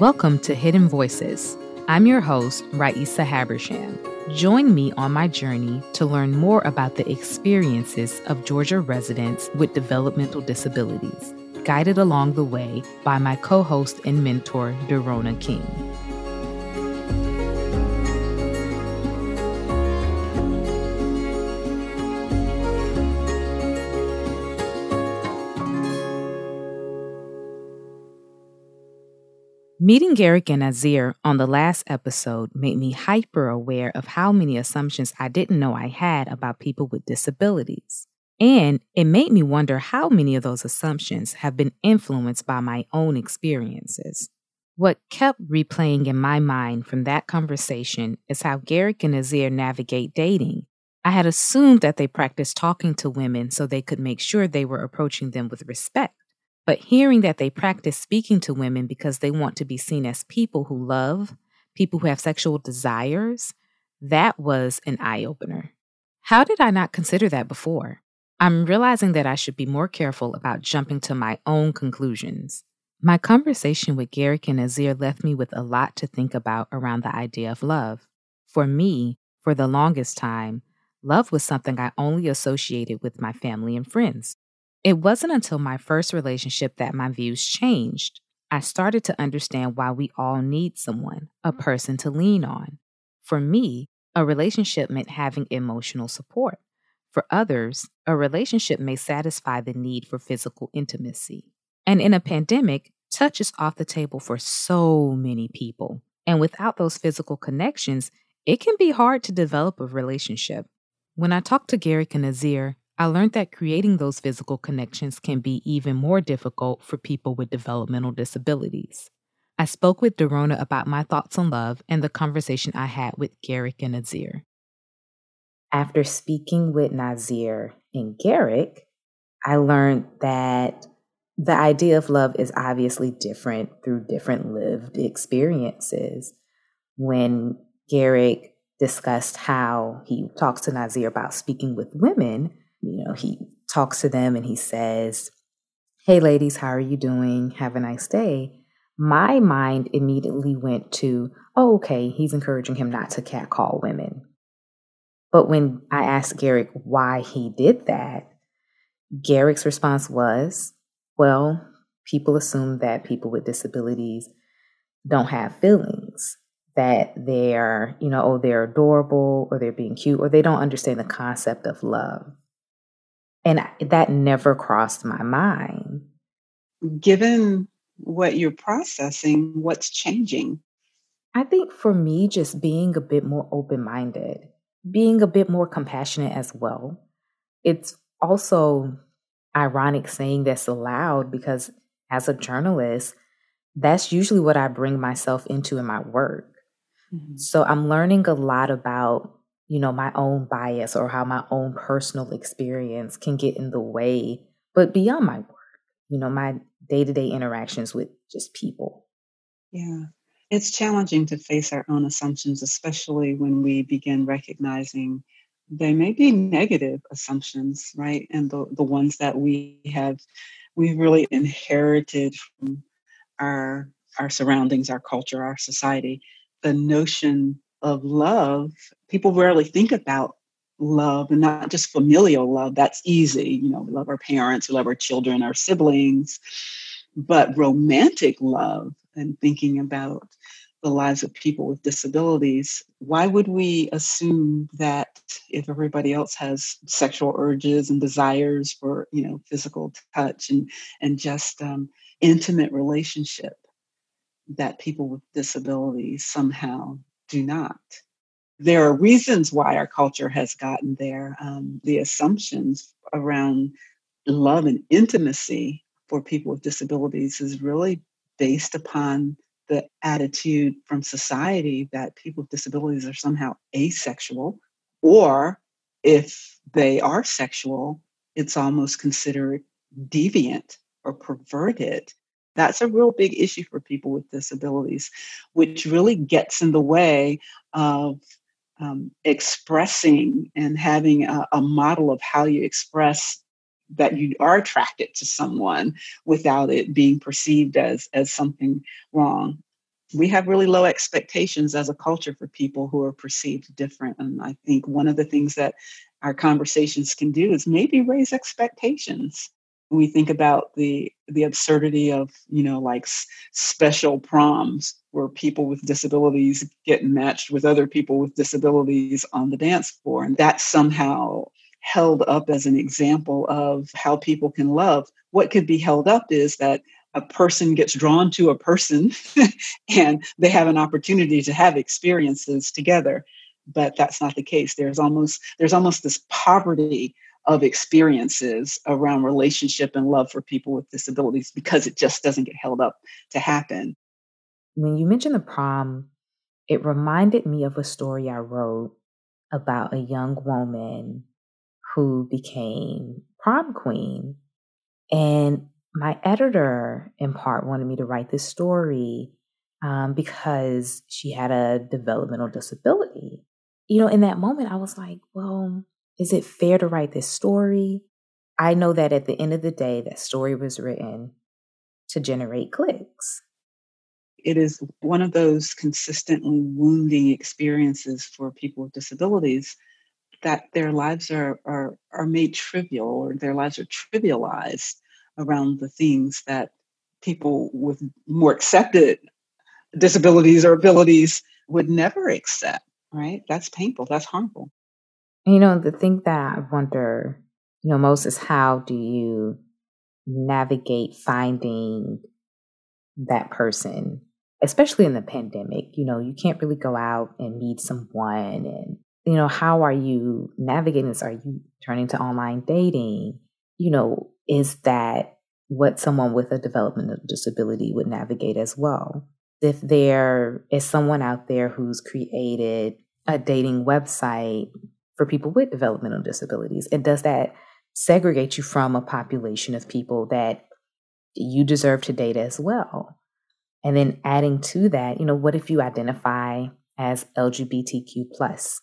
Welcome to Hidden Voices. I'm your host, Raisa Habersham. Join me on my journey to learn more about the experiences of Georgia residents with developmental disabilities, guided along the way by my co host and mentor, Derona King. Meeting Garrick and Azir on the last episode made me hyper aware of how many assumptions I didn't know I had about people with disabilities. And it made me wonder how many of those assumptions have been influenced by my own experiences. What kept replaying in my mind from that conversation is how Garrick and Azir navigate dating. I had assumed that they practiced talking to women so they could make sure they were approaching them with respect. But hearing that they practice speaking to women because they want to be seen as people who love, people who have sexual desires, that was an eye opener. How did I not consider that before? I'm realizing that I should be more careful about jumping to my own conclusions. My conversation with Garrick and Azir left me with a lot to think about around the idea of love. For me, for the longest time, love was something I only associated with my family and friends. It wasn't until my first relationship that my views changed. I started to understand why we all need someone, a mm-hmm. person to lean on. For me, a relationship meant having emotional support. For others, a relationship may satisfy the need for physical intimacy. And in a pandemic, touch is off the table for so many people. And without those physical connections, it can be hard to develop a relationship. When I talked to Gary and Nazir, I learned that creating those physical connections can be even more difficult for people with developmental disabilities. I spoke with Derona about my thoughts on love and the conversation I had with Garrick and Nazir. After speaking with Nazir and Garrick, I learned that the idea of love is obviously different through different lived experiences. When Garrick discussed how he talks to Nazir about speaking with women, you know, he talks to them and he says, Hey, ladies, how are you doing? Have a nice day. My mind immediately went to, Oh, okay, he's encouraging him not to catcall women. But when I asked Garrick why he did that, Garrick's response was, Well, people assume that people with disabilities don't have feelings that they're, you know, oh, they're adorable or they're being cute or they don't understand the concept of love. And that never crossed my mind. Given what you're processing, what's changing? I think for me, just being a bit more open minded, being a bit more compassionate as well. It's also ironic saying this aloud because as a journalist, that's usually what I bring myself into in my work. Mm-hmm. So I'm learning a lot about you know, my own bias or how my own personal experience can get in the way, but beyond my work, you know, my day to day interactions with just people. Yeah. It's challenging to face our own assumptions, especially when we begin recognizing they may be negative assumptions, right? And the, the ones that we have, we really inherited from our our surroundings, our culture, our society. The notion of love, people rarely think about love and not just familial love. That's easy. You know, we love our parents, we love our children, our siblings, but romantic love and thinking about the lives of people with disabilities, why would we assume that if everybody else has sexual urges and desires for, you know, physical touch and and just um, intimate relationship, that people with disabilities somehow do not. There are reasons why our culture has gotten there. Um, the assumptions around love and intimacy for people with disabilities is really based upon the attitude from society that people with disabilities are somehow asexual, or if they are sexual, it's almost considered deviant or perverted that's a real big issue for people with disabilities, which really gets in the way of um, expressing and having a, a model of how you express that you are attracted to someone without it being perceived as as something wrong we have really low expectations as a culture for people who are perceived different. And I think one of the things that our conversations can do is maybe raise expectations. We think about the the absurdity of you know like s- special proms where people with disabilities get matched with other people with disabilities on the dance floor, and that somehow held up as an example of how people can love. What could be held up is that a person gets drawn to a person and they have an opportunity to have experiences together. But that's not the case. There's almost there's almost this poverty of experiences around relationship and love for people with disabilities because it just doesn't get held up to happen when you mentioned the prom it reminded me of a story i wrote about a young woman who became prom queen and my editor, in part, wanted me to write this story um, because she had a developmental disability. You know, in that moment, I was like, well, is it fair to write this story? I know that at the end of the day, that story was written to generate clicks. It is one of those consistently wounding experiences for people with disabilities that their lives are, are, are made trivial or their lives are trivialized around the things that people with more accepted disabilities or abilities would never accept, right? That's painful, that's harmful. You know, the thing that I wonder, you know, most is how do you navigate finding that person, especially in the pandemic? You know, you can't really go out and meet someone and you know, how are you navigating this? Are you turning to online dating? You know, is that what someone with a developmental disability would navigate as well? If there is someone out there who's created a dating website for people with developmental disabilities, and does that segregate you from a population of people that you deserve to date as well? And then adding to that, you know, what if you identify as LGBTQ plus?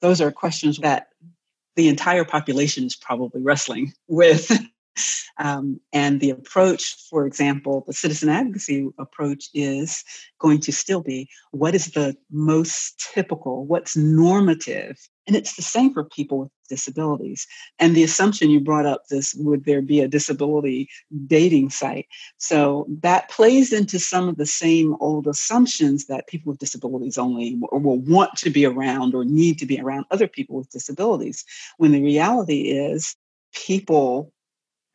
Those are questions that the entire population is probably wrestling with um, and the approach, for example, the citizen advocacy approach is going to still be what is the most typical, what's normative. And it's the same for people with disabilities. And the assumption you brought up this would there be a disability dating site? So that plays into some of the same old assumptions that people with disabilities only or will want to be around or need to be around other people with disabilities. When the reality is people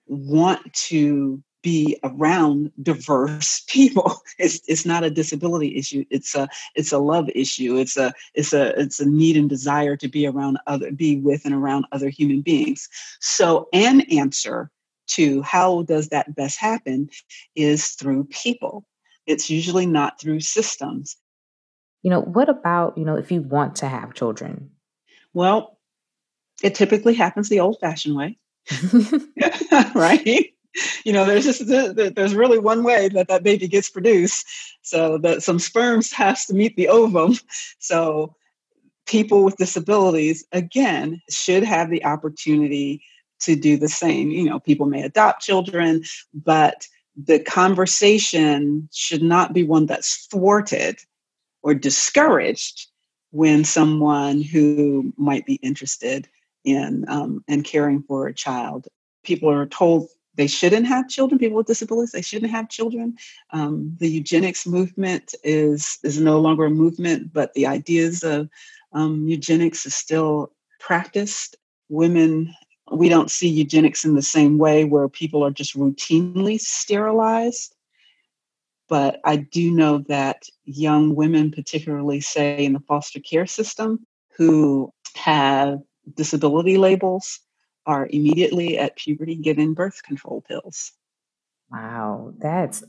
want to be around diverse people. It's it's not a disability issue. It's a it's a love issue. It's a it's a it's a need and desire to be around other be with and around other human beings. So an answer to how does that best happen is through people. It's usually not through systems. You know, what about, you know, if you want to have children? Well, it typically happens the old fashioned way. right? You know, there's just there's really one way that that baby gets produced. So that some sperms has to meet the ovum. So people with disabilities again should have the opportunity to do the same. You know, people may adopt children, but the conversation should not be one that's thwarted or discouraged when someone who might be interested in um, and caring for a child. People are told they shouldn't have children. People with disabilities they shouldn't have children. Um, the eugenics movement is is no longer a movement, but the ideas of um, eugenics is still practiced. Women, we don't see eugenics in the same way where people are just routinely sterilized. But I do know that young women, particularly say in the foster care system, who have disability labels are immediately at puberty given birth control pills. Wow, that's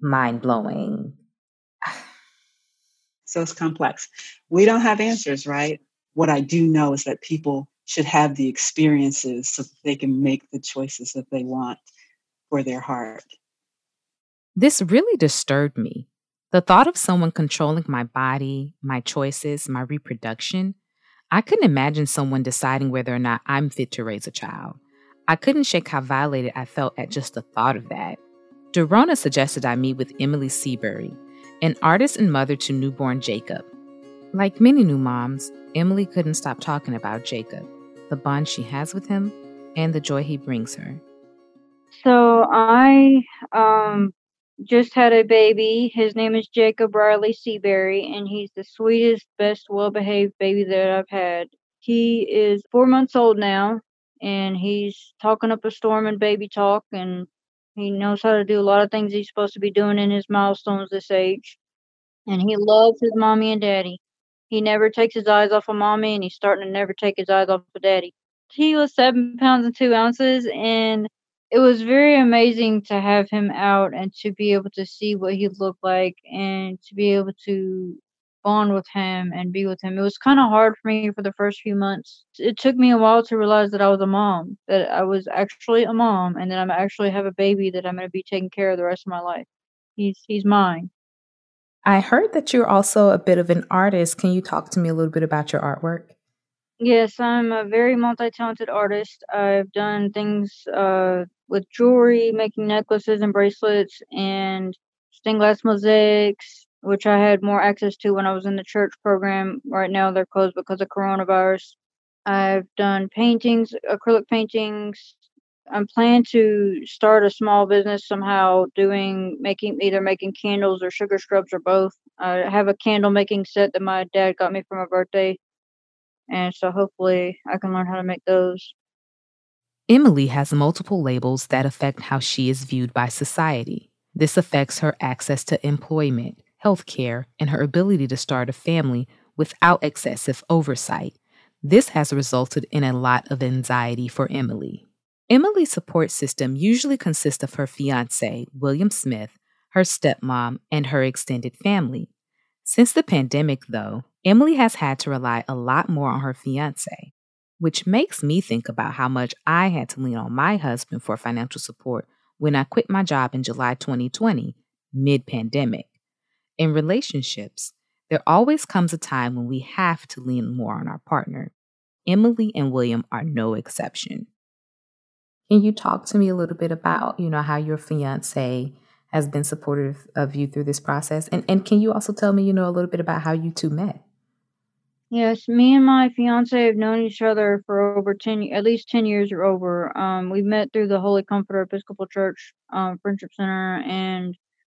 mind blowing. so it's complex. We don't have answers, right? What I do know is that people should have the experiences so that they can make the choices that they want for their heart. This really disturbed me. The thought of someone controlling my body, my choices, my reproduction I couldn't imagine someone deciding whether or not I'm fit to raise a child. I couldn't shake how violated I felt at just the thought of that. Dorona suggested I meet with Emily Seabury, an artist and mother to newborn Jacob. Like many new moms, Emily couldn't stop talking about Jacob, the bond she has with him, and the joy he brings her. So I um, just had a baby. His name is Jacob Riley Seabury, and he's the sweetest, best, well behaved baby that I've had. He is four months old now, and he's talking up a storm in baby talk, and he knows how to do a lot of things he's supposed to be doing in his milestones this age. And he loves his mommy and daddy. He never takes his eyes off of mommy, and he's starting to never take his eyes off of daddy. He was seven pounds and two ounces, and it was very amazing to have him out and to be able to see what he looked like and to be able to bond with him and be with him. It was kind of hard for me for the first few months. It took me a while to realize that I was a mom, that I was actually a mom, and that I'm actually have a baby that I'm going to be taking care of the rest of my life. He's he's mine. I heard that you're also a bit of an artist. Can you talk to me a little bit about your artwork? Yes, I'm a very multi-talented artist. I've done things uh, with jewelry, making necklaces and bracelets, and stained glass mosaics, which I had more access to when I was in the church program. Right now, they're closed because of coronavirus. I've done paintings, acrylic paintings. I'm planning to start a small business somehow, doing making either making candles or sugar scrubs or both. I have a candle making set that my dad got me for my birthday and so hopefully I can learn how to make those. Emily has multiple labels that affect how she is viewed by society. This affects her access to employment, health care, and her ability to start a family without excessive oversight. This has resulted in a lot of anxiety for Emily. Emily's support system usually consists of her fiance, William Smith, her stepmom, and her extended family. Since the pandemic, though, Emily has had to rely a lot more on her fiance, which makes me think about how much I had to lean on my husband for financial support when I quit my job in July 2020, mid pandemic. In relationships, there always comes a time when we have to lean more on our partner. Emily and William are no exception. Can you talk to me a little bit about, you know, how your fiance has been supportive of you through this process? And and can you also tell me, you know, a little bit about how you two met? Yes, me and my fiance have known each other for over 10, at least 10 years or over. Um, we met through the Holy Comforter Episcopal Church um, Friendship Center, and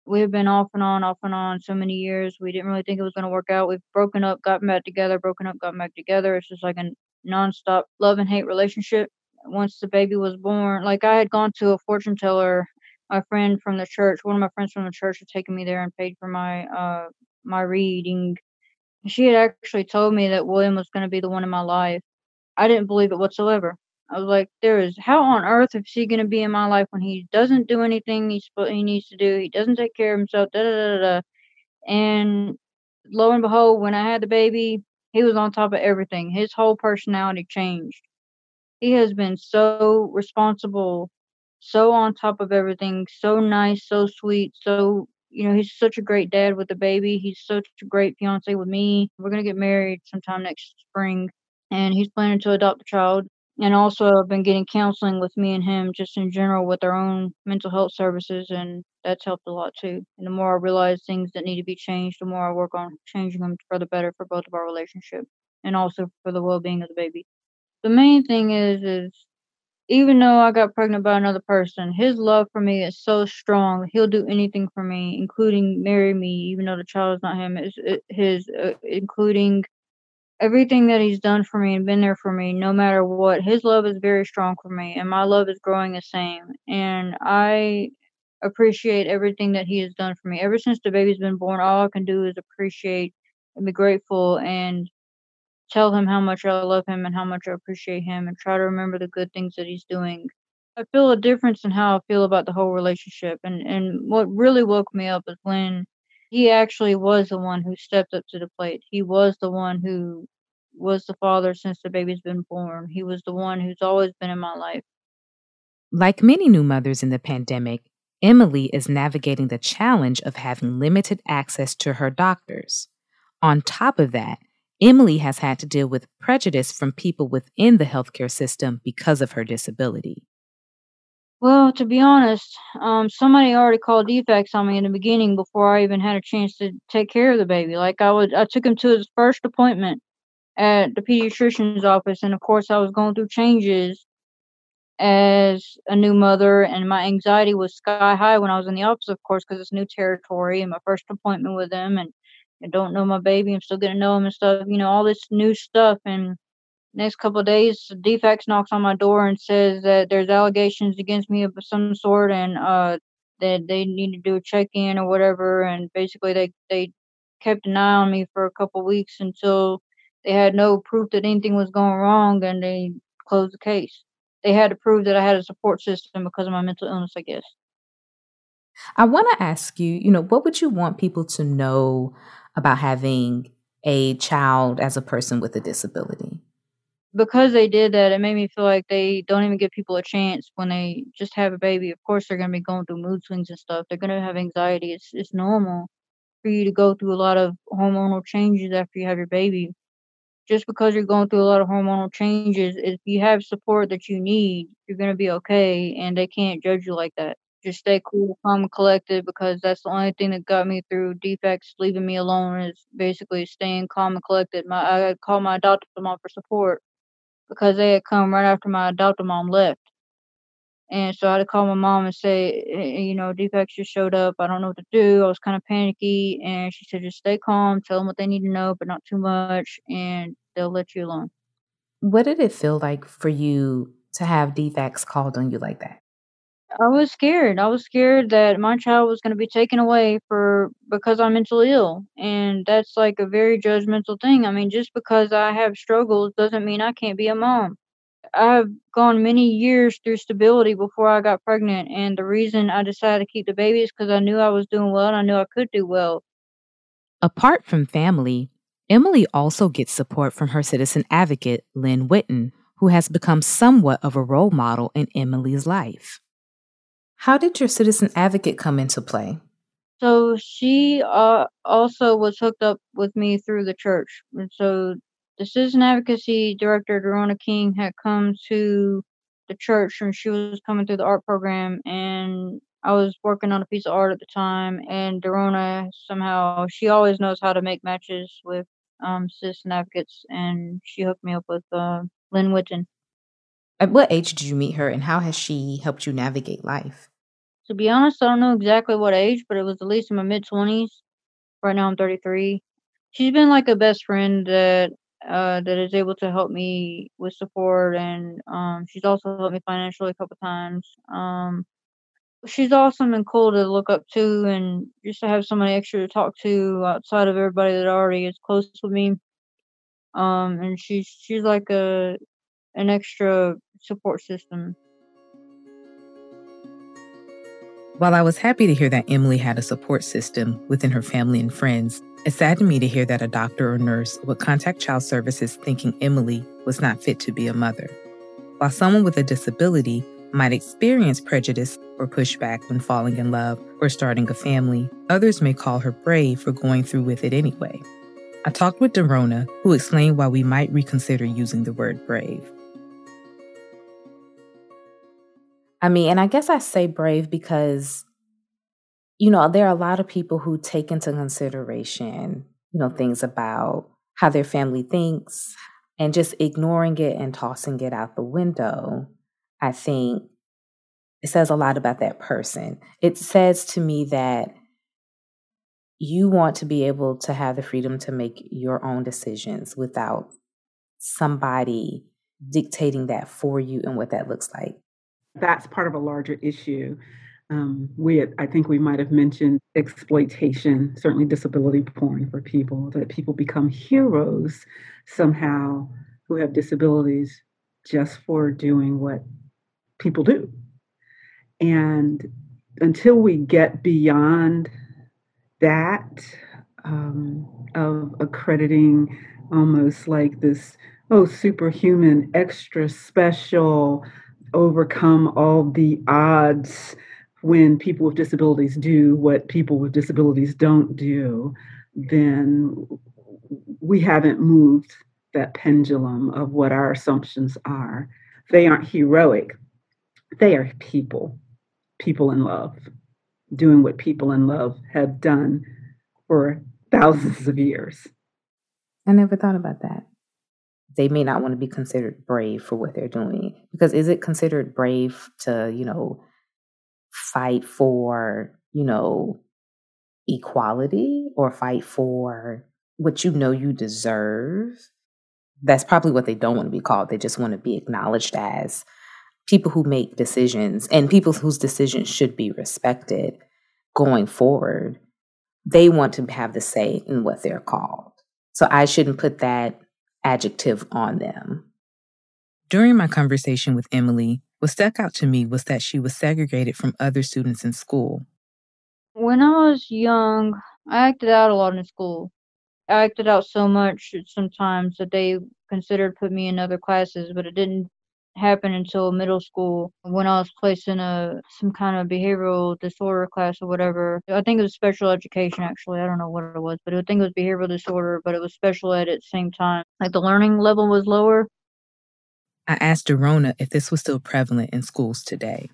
we've been off and on, off and on so many years. We didn't really think it was going to work out. We've broken up, got back together, broken up, got back together. It's just like a nonstop love and hate relationship. Once the baby was born, like I had gone to a fortune teller, my friend from the church, one of my friends from the church had taken me there and paid for my uh my reading she had actually told me that William was going to be the one in my life. I didn't believe it whatsoever. I was like, there is how on earth is he going to be in my life when he doesn't do anything he's he needs to do? He doesn't take care of himself. Da da da da. And lo and behold, when I had the baby, he was on top of everything. His whole personality changed. He has been so responsible, so on top of everything, so nice, so sweet, so you know, he's such a great dad with the baby. He's such a great fiance with me. We're going to get married sometime next spring, and he's planning to adopt a child. And also, I've been getting counseling with me and him just in general with our own mental health services, and that's helped a lot too. And the more I realize things that need to be changed, the more I work on changing them for the better for both of our relationship and also for the well being of the baby. The main thing is, is even though I got pregnant by another person, his love for me is so strong. He'll do anything for me, including marry me, even though the child is not him. It's it, his, uh, including everything that he's done for me and been there for me, no matter what. His love is very strong for me, and my love is growing the same. And I appreciate everything that he has done for me. Ever since the baby's been born, all I can do is appreciate and be grateful and tell him how much I love him and how much I appreciate him and try to remember the good things that he's doing. I feel a difference in how I feel about the whole relationship. And, and what really woke me up is when he actually was the one who stepped up to the plate. He was the one who was the father since the baby's been born. He was the one who's always been in my life. Like many new mothers in the pandemic, Emily is navigating the challenge of having limited access to her doctors. On top of that, Emily has had to deal with prejudice from people within the healthcare system because of her disability. Well, to be honest, um, somebody already called DFCS on me in the beginning before I even had a chance to take care of the baby. Like I would, I took him to his first appointment at the pediatrician's office, and of course, I was going through changes as a new mother, and my anxiety was sky high when I was in the office, of course, because it's new territory and my first appointment with him, and I don't know my baby. I'm still getting to know him and stuff, you know, all this new stuff. And next couple days, DFCS knocks on my door and says that there's allegations against me of some sort, and uh, that they need to do a check in or whatever. And basically, they they kept an eye on me for a couple weeks until they had no proof that anything was going wrong, and they closed the case they had to prove that I had a support system because of my mental illness, I guess. I want to ask you, you know, what would you want people to know about having a child as a person with a disability? Because they did that, it made me feel like they don't even give people a chance when they just have a baby. Of course, they're going to be going through mood swings and stuff. They're going to have anxiety. It's it's normal for you to go through a lot of hormonal changes after you have your baby just because you're going through a lot of hormonal changes, if you have support that you need, you're gonna be okay, and they can't judge you like that. Just stay cool, calm, and collected because that's the only thing that got me through DFCS leaving me alone is basically staying calm and collected. My I called my adoptive mom for support because they had come right after my adoptive mom left. And so I had to call my mom and say, eh, eh, you know, DFCS just showed up. I don't know what to do. I was kind of panicky. And she said, just stay calm, tell them what they need to know, but not too much, and they'll let you alone. What did it feel like for you to have DFCS called on you like that? I was scared. I was scared that my child was going to be taken away for because I'm mentally ill, and that's like a very judgmental thing. I mean, just because I have struggles doesn't mean I can't be a mom. I've gone many years through stability before I got pregnant, and the reason I decided to keep the baby is because I knew I was doing well and I knew I could do well. Apart from family, Emily also gets support from her citizen advocate, Lynn Witten, who has become somewhat of a role model in Emily's life. How did your citizen advocate come into play? So she uh, also was hooked up with me through the church. And so the citizen advocacy director, Dorona King, had come to the church and she was coming through the art program and I was working on a piece of art at the time and Dorona somehow she always knows how to make matches with um, citizen advocates and she hooked me up with uh, Lynn Witten. At what age did you meet her and how has she helped you navigate life? To be honest, I don't know exactly what age, but it was at least in my mid twenties. Right now I'm thirty three. She's been like a best friend that uh, that is able to help me with support, and um, she's also helped me financially a couple times. Um, she's awesome and cool to look up to, and just to have somebody extra to talk to outside of everybody that already is close with me. Um, and she's she's like a an extra support system. While I was happy to hear that Emily had a support system within her family and friends, it saddened me to hear that a doctor or nurse would contact child services thinking Emily was not fit to be a mother. While someone with a disability might experience prejudice or pushback when falling in love or starting a family, others may call her brave for going through with it anyway. I talked with Dorona, who explained why we might reconsider using the word brave. I mean, and I guess I say brave because, you know, there are a lot of people who take into consideration, you know, things about how their family thinks and just ignoring it and tossing it out the window. I think it says a lot about that person. It says to me that you want to be able to have the freedom to make your own decisions without somebody dictating that for you and what that looks like that's part of a larger issue. Um, we, I think we might have mentioned exploitation, certainly disability porn for people, that people become heroes somehow who have disabilities just for doing what people do. And until we get beyond that, um, of accrediting almost like this, oh, superhuman, extra special, overcome all the odds when people with disabilities do what people with disabilities don't do, then we haven't moved that pendulum of what our assumptions are. They aren't heroic. they are people, people in love, doing what people in love have done for thousands of years. I never thought about that. They may not want to be considered brave for what they're doing because is it considered brave to, you know, fight for, you know, equality or fight for what you know you deserve? That's probably what they don't want to be called. They just want to be acknowledged as people who make decisions and people whose decisions should be respected going forward. They want to have the say in what they're called. So I shouldn't put that adjective on them. During my conversation with Emily, what stuck out to me was that she was segregated from other students in school. When I was young, I acted out a lot in school. I acted out so much sometimes that they considered put me in other classes, but it didn't happen until middle school when I was placed in a some kind of behavioral disorder class or whatever. I think it was special education actually. I don't know what it was, but I think it was behavioral disorder, but it was special ed at the same time. Like the learning level was lower. I asked Derona if this was still prevalent in schools today.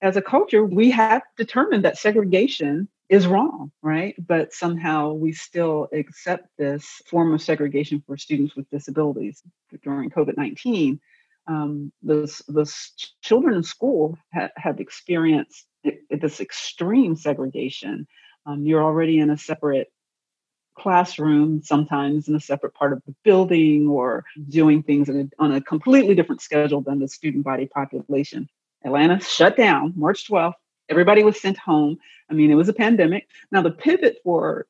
As a culture, we have determined that segregation is wrong, right? But somehow we still accept this form of segregation for students with disabilities during COVID 19 um, those those children in school ha- have experienced this extreme segregation. Um, you're already in a separate classroom, sometimes in a separate part of the building, or doing things a, on a completely different schedule than the student body population. Atlanta shut down March 12th. Everybody was sent home. I mean, it was a pandemic. Now, the pivot for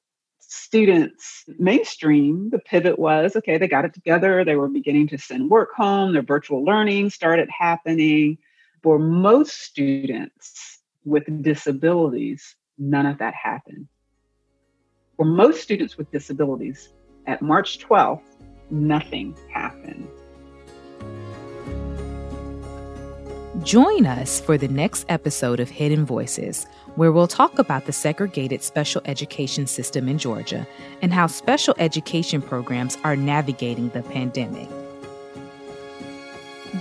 students mainstream, the pivot was okay, they got it together. They were beginning to send work home. Their virtual learning started happening. For most students with disabilities, none of that happened. For most students with disabilities, at March 12th, nothing happened. Join us for the next episode of Hidden Voices, where we'll talk about the segregated special education system in Georgia and how special education programs are navigating the pandemic.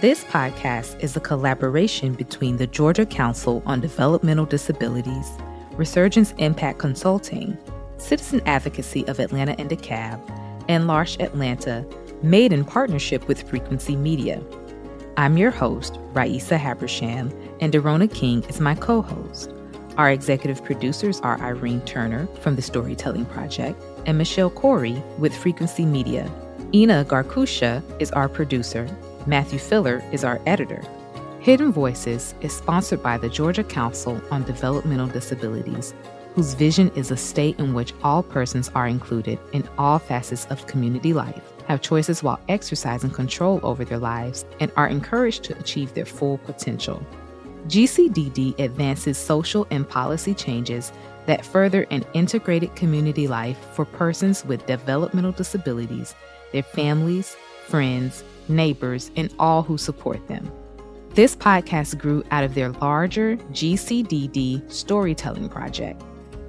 This podcast is a collaboration between the Georgia Council on Developmental Disabilities, Resurgence Impact Consulting, Citizen Advocacy of Atlanta and DeKalb, and L'Arche Atlanta, made in partnership with Frequency Media. I'm your host, Raisa Habersham, and Derona King is my co host. Our executive producers are Irene Turner from the Storytelling Project and Michelle Corey with Frequency Media. Ina Garkusha is our producer. Matthew Filler is our editor. Hidden Voices is sponsored by the Georgia Council on Developmental Disabilities, whose vision is a state in which all persons are included in all facets of community life have choices while exercising control over their lives, and are encouraged to achieve their full potential. GCDD advances social and policy changes that further an integrated community life for persons with developmental disabilities, their families, friends, neighbors, and all who support them. This podcast grew out of their larger GCDD storytelling project.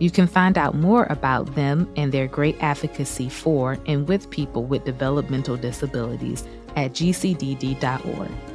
You can find out more about them and their great advocacy for and with people with developmental disabilities at gcdd.org.